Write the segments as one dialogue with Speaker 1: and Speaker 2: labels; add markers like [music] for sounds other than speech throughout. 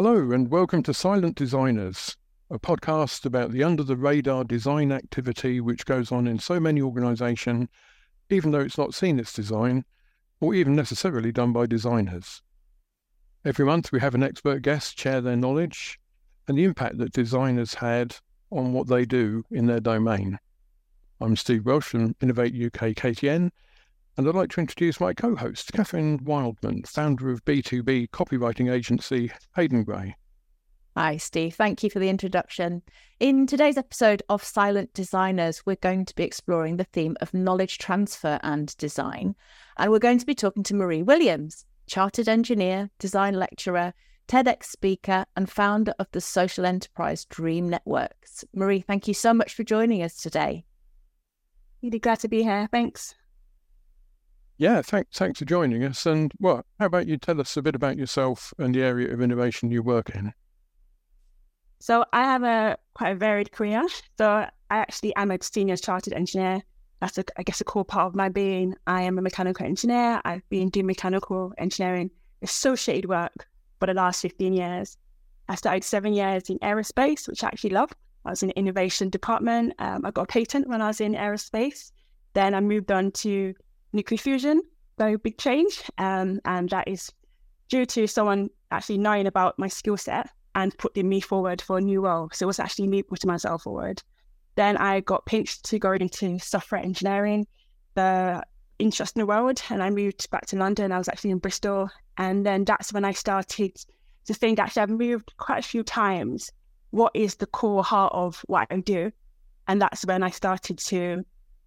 Speaker 1: Hello, and welcome to Silent Designers, a podcast about the under the radar design activity which goes on in so many organisations, even though it's not seen as design, or even necessarily done by designers. Every month we have an expert guest share their knowledge and the impact that designers had on what they do in their domain. I'm Steve Welsh from Innovate UK KTN, and I'd like to introduce my co host, Catherine Wildman, founder of B2B copywriting agency Hayden Gray.
Speaker 2: Hi, Steve. Thank you for the introduction. In today's episode of Silent Designers, we're going to be exploring the theme of knowledge transfer and design. And we're going to be talking to Marie Williams, chartered engineer, design lecturer, TEDx speaker, and founder of the social enterprise Dream Networks. Marie, thank you so much for joining us today.
Speaker 3: Really glad to be here. Thanks.
Speaker 1: Yeah, thanks, thanks for joining us. And what? How about you tell us a bit about yourself and the area of innovation you work in?
Speaker 3: So I have a quite a varied career. So I actually am a senior chartered engineer. That's a, I guess a core part of my being. I am a mechanical engineer. I've been doing mechanical engineering associated work for the last 15 years. I started seven years in aerospace, which I actually love. I was in the innovation department. Um, I got a patent when I was in aerospace. Then I moved on to nuclear fusion, very big change. Um, and that is due to someone actually knowing about my skill set and putting me forward for a new role. So it was actually me putting myself forward. Then I got pinched to go into software engineering, the interesting world, and I moved back to London. I was actually in Bristol. And then that's when I started to think actually I've moved quite a few times. What is the core heart of what I do? And that's when I started to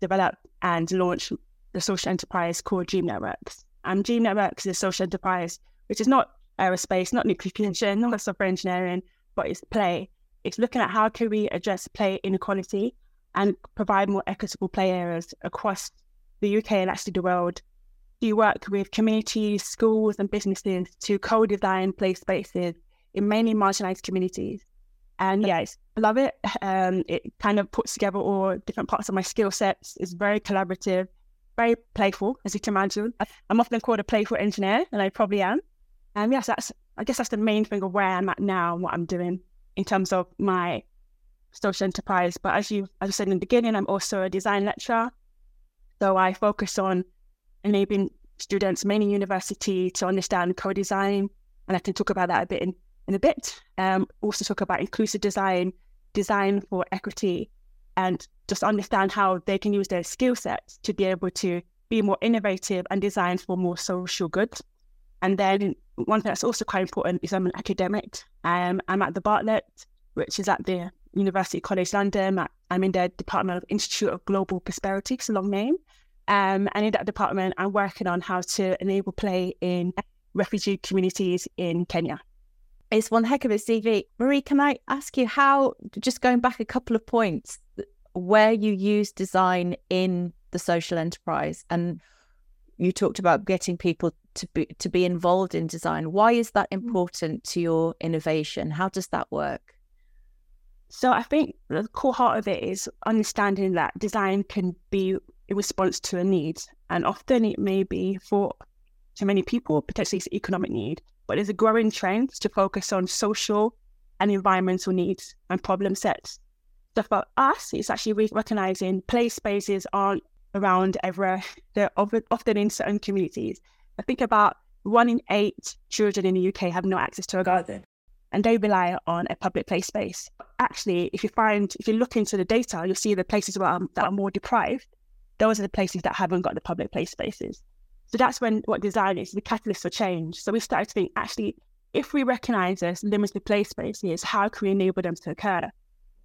Speaker 3: develop and launch the social enterprise called Dream Networks. And Dream Networks is a social enterprise, which is not aerospace, not nuclear fusion, not software engineering, but it's play. It's looking at how can we address play inequality and provide more equitable play areas across the UK and actually the world. We work with communities, schools, and businesses to co-design play spaces in mainly marginalized communities. And yeah, I love it. [laughs] Um, it kind of puts together all different parts of my skill sets. It's very collaborative very playful, as you can imagine. I'm often called a playful engineer, and I probably am. And yes, that's I guess that's the main thing of where I'm at now and what I'm doing in terms of my social enterprise. But as you as I said in the beginning, I'm also a design lecturer. So I focus on enabling students, mainly university, to understand co-design. And I can talk about that a bit in, in a bit. Um, also talk about inclusive design, design for equity, and just understand how they can use their skill sets to be able to be more innovative and design for more social good. And then one thing that's also quite important is I'm an academic. Um, I'm at the Bartlett, which is at the University College London. I'm in the Department of Institute of Global Prosperity, it's a long name. Um, and in that department, I'm working on how to enable play in refugee communities in Kenya.
Speaker 2: It's one heck of a CV. Marie, can I ask you how, just going back a couple of points, where you use design in the social enterprise and you talked about getting people to be to be involved in design. Why is that mm. important to your innovation? How does that work?
Speaker 3: So i think the core heart of it is understanding that design can be in response to a need and often it may be for to many people potentially it's an economic need but there's a growing trend to focus on social and environmental needs and problem sets so for us, it's actually recognizing play spaces aren't around everywhere. They're often in certain communities. I think about one in eight children in the UK have no access to a garden and they rely on a public play space. Actually, if you find, if you look into the data, you'll see the places where, um, that are more deprived. Those are the places that haven't got the public play spaces. So that's when what design is, the catalyst for change. So we started to think, actually, if we recognize this limited play spaces, how can we enable them to occur?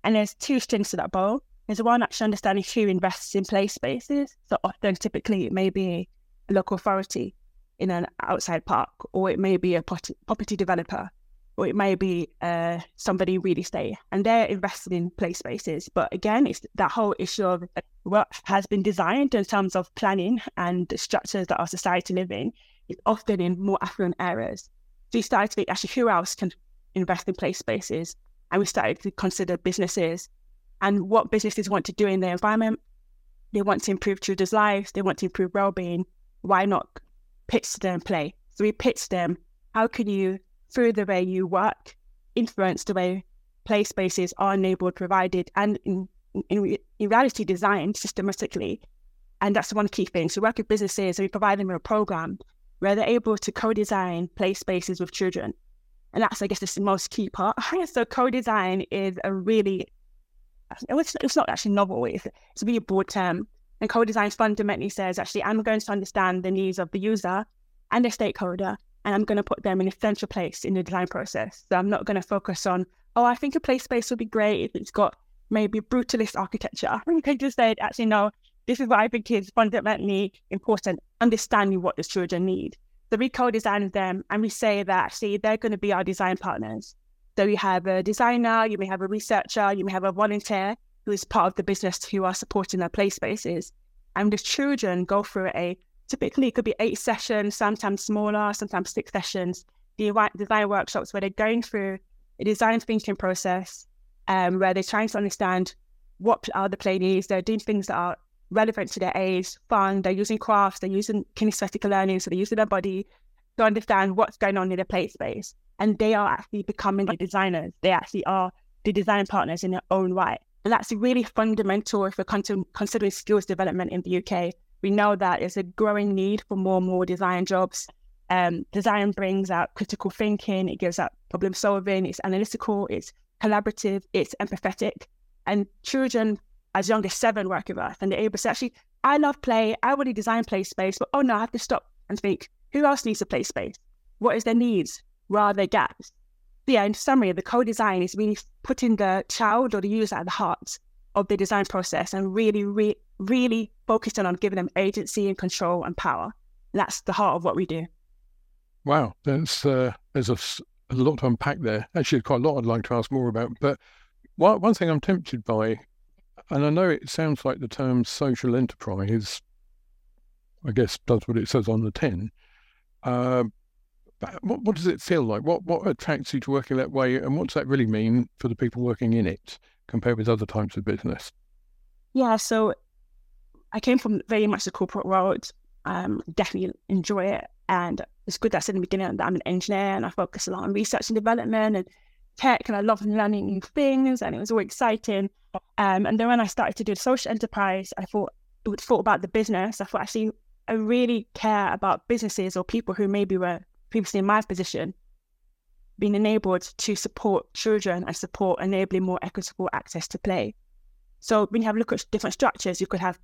Speaker 3: And there's two strings to that bow. There's one actually understanding who invests in play spaces. So often, typically, it may be a local authority in an outside park, or it may be a property developer, or it may be uh, somebody real estate, and they're invested in play spaces. But again, it's that whole issue of what has been designed in terms of planning and the structures that our society live in is often in more affluent areas. So you start to think actually who else can invest in play spaces and we started to consider businesses and what businesses want to do in their environment. They want to improve children's lives. They want to improve well-being. Why not pitch them play? So we pitched them. How can you through the way you work, influence the way play spaces are enabled, provided, and in, in, in reality designed systematically. And that's one key thing. So, work with businesses and we provide them with a program where they're able to co-design play spaces with children. And that's, I guess, the most key part. so co-design is a really, uh, it's not actually novel, it's, it's a really broad term. And co-design fundamentally says, actually, I'm going to understand the needs of the user and the stakeholder, and I'm going to put them in a central place in the design process. So I'm not going to focus on, oh, I think a play space would be great if it's got maybe brutalist architecture. [laughs] I can just say, actually, no, this is what I think is fundamentally important, understanding what the children need. So we co-design them and we say that actually they're going to be our design partners. So you have a designer, you may have a researcher, you may have a volunteer who is part of the business who are supporting their play spaces. And the children go through a typically it could be eight sessions, sometimes smaller, sometimes six sessions, the design workshops where they're going through a design thinking process um, where they're trying to understand what are the play needs. They're doing things that are relevant to their age, fun. They're using crafts, they're using kinesthetic learning, so they're using their body to understand what's going on in their play space. And they are actually becoming the designers. They actually are the design partners in their own right. And that's really fundamental if we're considering skills development in the UK. We know that there's a growing need for more and more design jobs. Um, design brings out critical thinking, it gives out problem solving, it's analytical, it's collaborative, it's empathetic. And children as young as seven working with us and they're able to actually, I love play, I already design play space, but oh no, I have to stop and think, who else needs a play space? What is their needs? Where are their gaps? But yeah, in summary, the co-design is really putting the child or the user at the heart of the design process and really, re- really focusing on giving them agency and control and power. And that's the heart of what we do.
Speaker 1: Wow, there's uh, there's a, a, lot to unpack there. Actually, quite a lot I'd like to ask more about. But one thing I'm tempted by and I know it sounds like the term social enterprise, I guess, does what it says on the tin. Uh, what, what does it feel like? What what attracts you to working that way, and what's that really mean for the people working in it compared with other types of business?
Speaker 3: Yeah, so I came from very much the corporate world. Um, definitely enjoy it, and it's good that I said in the beginning that I'm an engineer and I focus a lot on research and development and tech and I love learning new things and it was all exciting. Um, and then when I started to do the social enterprise, I thought thought about the business. I thought actually I really care about businesses or people who maybe were previously in my position being enabled to support children and support enabling more equitable access to play. So when you have a look at different structures, you could have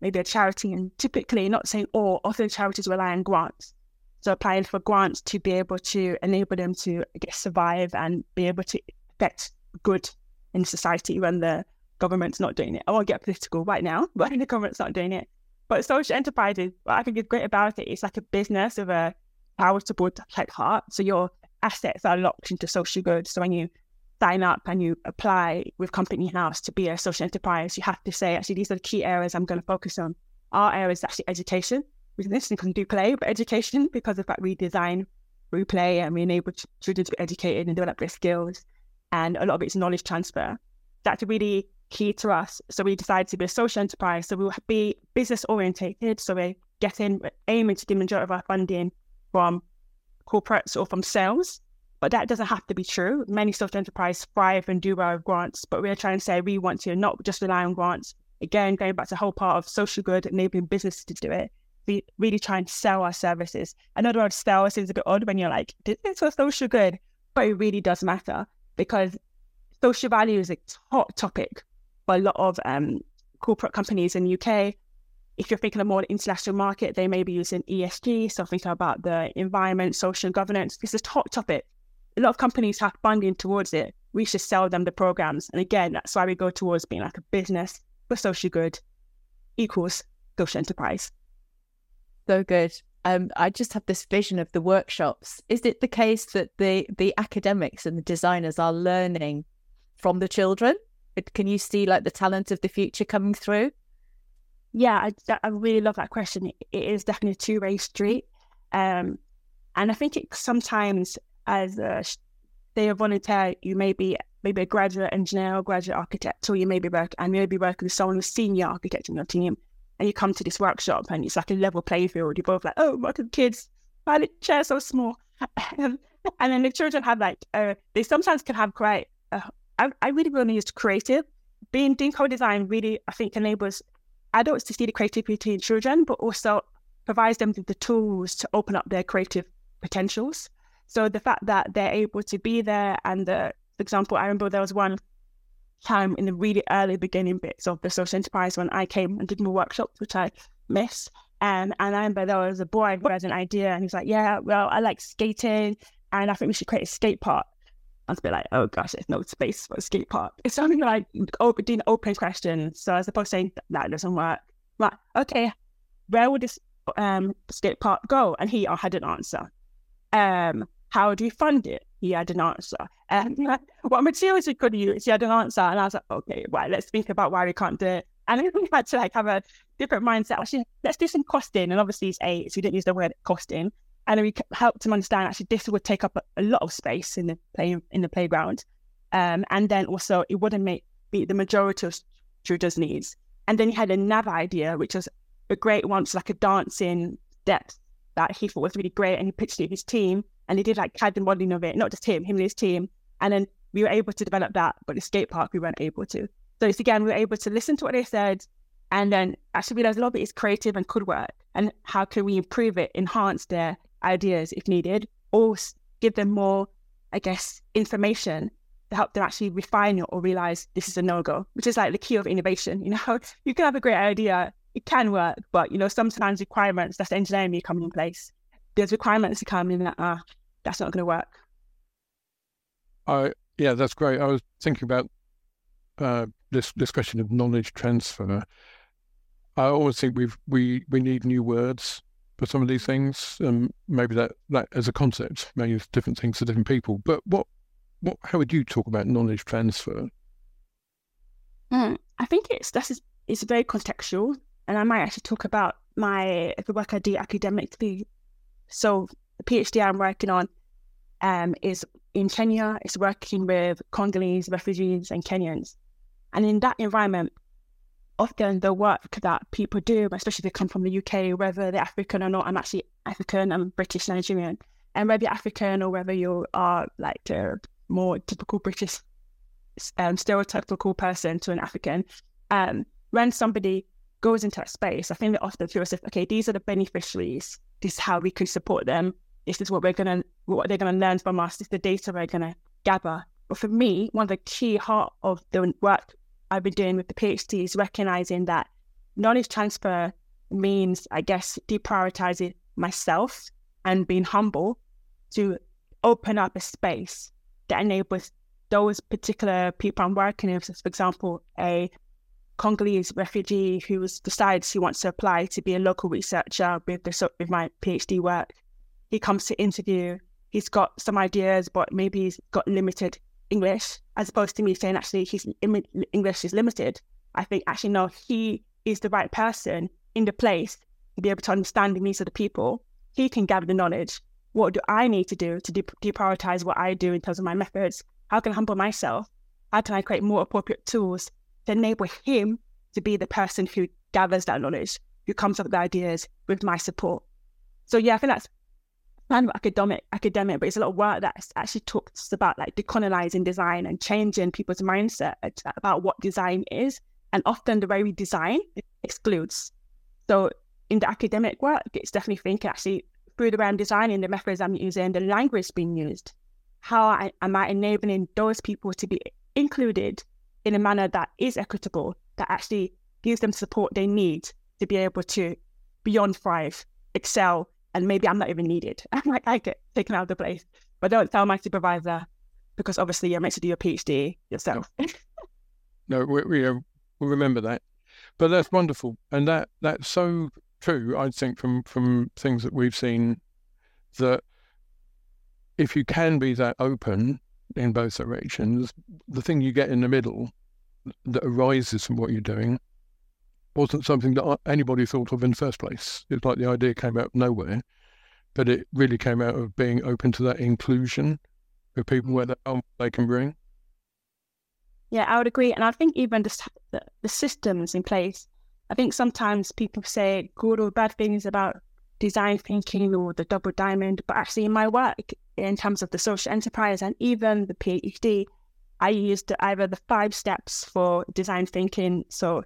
Speaker 3: maybe a charity and typically not saying all, often charities rely on grants. So applying for grants to be able to enable them to I guess survive and be able to affect good in society when the government's not doing it. I won't get political right now, [laughs] but the government's not doing it. But social enterprises, what I think is great about it, it's like a business of a charitable type heart. So your assets are locked into social good. So when you sign up and you apply with Company House to be a social enterprise, you have to say, actually, these are the key areas I'm going to focus on. Our area is actually education business and can do play, but education because of that we design through play and we enable children to be educated and develop their skills. And a lot of it's knowledge transfer. That's really key to us. So we decided to be a social enterprise. So we'll be business orientated. So we're getting, aiming to get the majority of our funding from corporates or from sales. But that doesn't have to be true. Many social enterprises thrive and do well with grants, but we're trying to say we want to not just rely on grants. Again, going back to the whole part of social good, enabling businesses to do it, we really try and sell our services. The word sell seems a bit odd when you're like, this is for social good, but it really does matter because social value is a hot topic for a lot of um, corporate companies in the UK. If you're thinking of more international market, they may be using ESG, so think about the environment, social governance. This is a hot topic. A lot of companies have funding towards it. We should sell them the programs. And again, that's why we go towards being like a business for social good equals social enterprise
Speaker 2: so good. Um, I just have this vision of the workshops. Is it the case that the the academics and the designers are learning from the children? Can you see like the talent of the future coming through?
Speaker 3: Yeah, I, I really love that question. It is definitely a two way street, um, and I think it sometimes as a say a volunteer, you may be maybe a graduate engineer or graduate architect, or you may be work and maybe working with someone who's senior architect in your team and you come to this workshop and it's like a level playing field. You're both like, oh, my kids, my chair's so small. [laughs] and then the children have like, uh, they sometimes can have quite, uh, I, I really want to use creative. Being doing co-design really, I think, enables adults to see the creativity in children, but also provides them with the tools to open up their creative potentials. So the fact that they're able to be there and the, for example, I remember there was one time in the really early beginning bits of the social enterprise when I came and did my workshops, which I miss. Um, and I remember there was a boy who had an idea and he's like, Yeah, well, I like skating and I think we should create a skate park. Was a like, oh gosh, there's no space for a skate park. It's something like open, doing open questions. So I suppose saying that doesn't work. Right, okay, where would this um, skate park go? And he had an answer. Um, how do you fund it? He had an answer. And [laughs] what materials we could use? He had an answer. And I was like, okay, right, let's think about why we can't do it. And then [laughs] we had to like have a different mindset. Actually, let's do some costing. And obviously it's eight, so we didn't use the word costing. And we helped him understand actually this would take up a, lot of space in the play in the playground. Um, and then also it wouldn't make be the majority of children's needs. And then he had another idea, which was a great one, it's like a dancing depth that he thought was really great. And he pitched it to his team and he did like CAD modeling of it, not just him, him and his team. And then we were able to develop that, but the skate park we weren't able to. So it's again, we were able to listen to what they said and then actually realize a lot of it is creative and could work. And how can we improve it, enhance their ideas if needed, or give them more, I guess, information to help them actually refine it or realize this is a no go, which is like the key of innovation. You know, [laughs] you can have a great idea, it can work, but you know, sometimes requirements, that's engineering me coming in place. There's requirements to come in that, ah, uh, that's not going to work.
Speaker 1: I yeah, that's great. I was thinking about uh, this this question of knowledge transfer. I always think we've we we need new words for some of these things. Um, maybe that that as a concept means different things to different people. But what what how would you talk about knowledge transfer?
Speaker 3: Mm, I think it's this is it's very contextual, and I might actually talk about my the work I do academically. So the PhD I'm working on um, is in Kenya. It's working with Congolese refugees and Kenyans, and in that environment, often the work that people do, especially if they come from the UK, whether they're African or not, I'm actually African, I'm British Nigerian, and whether you're African or whether you are like a more typical British um, stereotypical person to an African, um, when somebody goes into that space, I think they often feel as if, okay, these are the beneficiaries. This is how we can support them. This is what we're gonna, what they're gonna learn from us. This is the data we're gonna gather. But for me, one of the key heart of the work I've been doing with the PhD is recognizing that knowledge transfer means, I guess, deprioritizing myself and being humble to open up a space that enables those particular people I'm working with, for example, a Congolese refugee who decides he wants to apply to be a local researcher with the with my PhD work. He comes to interview. He's got some ideas, but maybe he's got limited English, as opposed to me saying actually his English is limited. I think actually no, he is the right person in the place to be able to understand the needs of the people. He can gather the knowledge. What do I need to do to de- deprioritize what I do in terms of my methods? How can I humble myself? How can I create more appropriate tools to enable him to be the person who gathers that knowledge, who comes up with ideas with my support? So yeah, I think that's kind of academic, academic, but it's a lot of work that actually talks about like decolonizing design and changing people's mindset about what design is. And often the way we design excludes. So in the academic work, it's definitely thinking actually through the way I'm designing, the methods I'm using, the language being used, how I, am I enabling those people to be included in a manner that is equitable, that actually gives them support they need to be able to beyond thrive, excel, and maybe I'm not even needed. [laughs] I'm like, I get taken out of the place. But don't tell my supervisor because obviously you're meant to do your PhD yourself.
Speaker 1: no, we, we, uh, we remember that. But that's wonderful. And that that's so true, I think, from, from things that we've seen that if you can be that open in both directions, the thing you get in the middle that arises from what you're doing wasn't something that anybody thought of in the first place. It's like the idea came out of nowhere, but it really came out of being open to that inclusion of people where they, can bring.
Speaker 3: Yeah, I would agree. And I think even the, the, the systems in place, I think sometimes people say good or bad things about design thinking or the double diamond, but actually in my work, in terms of the social enterprise and even the PhD, I used either the five steps for design thinking. So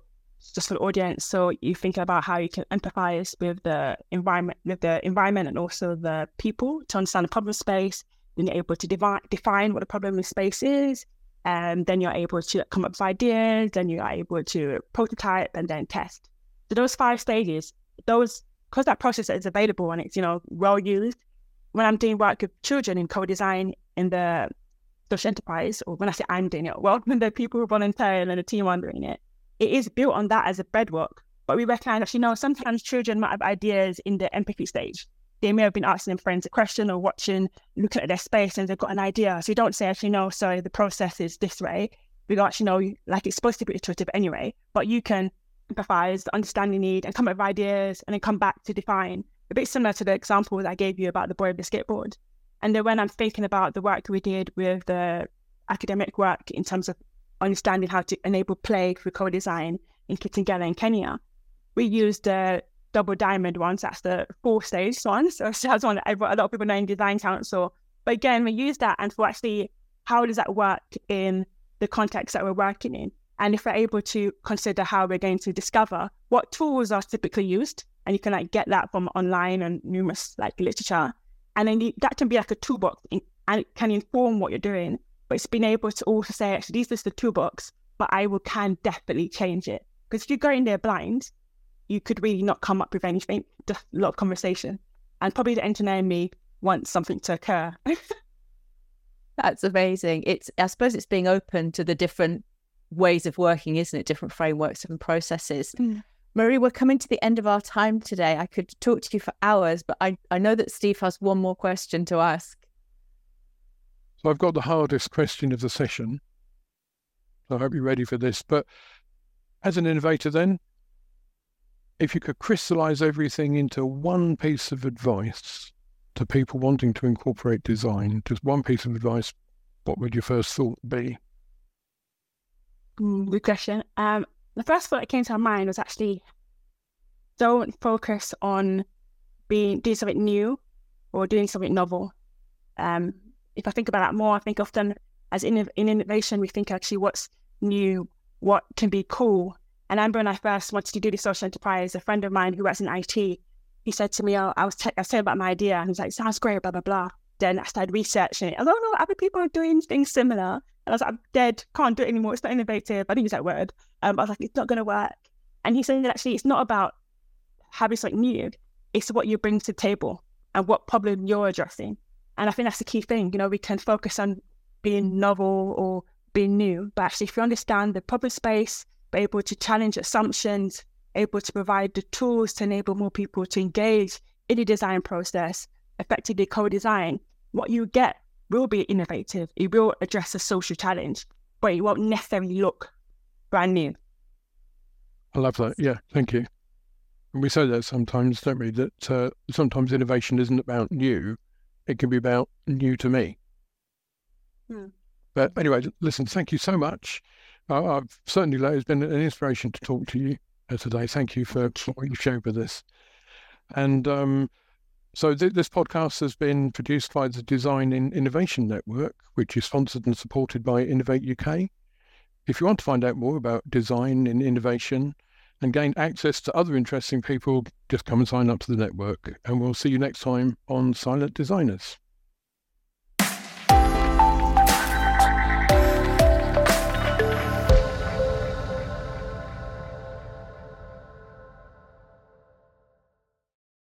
Speaker 3: just for the audience, so you think about how you can empathize with the environment, with the environment and also the people to understand the problem space. Then you're able to devi- define what the problem space is, and then you're able to come up with ideas. Then you are able to prototype and then test. So those five stages, those because that process is available and it's you know well used. When I'm doing work with children in co-design in the social enterprise, or when I say I'm doing it, well, [laughs] when the people who volunteer and the team are doing it, it is built on that as a bedrock. But we recognize actually, no, sometimes children might have ideas in the empathy stage. They may have been asking friends a question or watching, looking at their space and they've got an idea. So you don't say, actually, no, sorry, the process is this way. We actually know, like it's supposed to be iterative anyway, but you can empathize, understand the need, and come up with ideas, and then come back to define. A bit similar to the example that I gave you about the boy with the skateboard. And then when I'm thinking about the work we did with the academic work in terms of understanding how to enable play through co-design in Kitengela in Kenya, we used the double diamond ones. That's the four stage one. [laughs] So that's one that a lot of people know in design council. But again, we use that and for actually how does that work in the context that we're working in? And if we're able to consider how we're going to discover what tools are typically used, and you can like get that from online and numerous like literature, and then you, that can be like a toolbox in, and it can inform what you're doing. But it's being able to also say, actually, these are the toolbox, but I will can definitely change it. Because if you go in there blind, you could really not come up with anything, just a lot of conversation. And probably the engineer in me wants something to occur. [laughs]
Speaker 2: That's amazing. It's I suppose it's being open to the different ways of working, isn't it? Different frameworks and processes. Mm. Marie, we're coming to the end of our time today. I could talk to you for hours, but I, I know that Steve has one more question to ask.
Speaker 1: So I've got the hardest question of the session. I hope you're ready for this. But as an innovator, then, if you could crystallize everything into one piece of advice to people wanting to incorporate design, just one piece of advice, what would your first thought be?
Speaker 3: Mm, good question. Um, the first thought that came to my mind was actually don't focus on being doing something new or doing something novel. Um, if I think about that more, I think often as in, in innovation, we think actually what's new, what can be cool. And Amber when I first wanted to do the social enterprise, a friend of mine who works in IT, he said to me, oh, I was, te- I was about my idea, and he was like, sounds great, blah, blah, blah. Then I started researching it. I don't know, other people are doing things similar. And I was like, I'm dead, can't do it anymore. It's not innovative. I didn't use that word. Um, I was like, it's not going to work. And he's saying that actually it's not about having something new, it's what you bring to the table and what problem you're addressing. And I think that's the key thing. You know, we can focus on being novel or being new, but actually, if you understand the problem space, be able to challenge assumptions, able to provide the tools to enable more people to engage in the design process, effectively co design, what you get will be innovative. It will address a social challenge, but it won't necessarily look brand new.
Speaker 1: I love that. Yeah, thank you. And we say that sometimes, don't we? That uh, sometimes innovation isn't about new; it can be about new to me. Hmm. But anyway, listen. Thank you so much. Uh, I've certainly it's been an inspiration to talk to you uh, today. Thank you for what you shared with us. And um, so th- this podcast has been produced by the Design in Innovation Network, which is sponsored and supported by Innovate UK. If you want to find out more about design in innovation and gain access to other interesting people, just come and sign up to the network. And we'll see you next time on Silent Designers.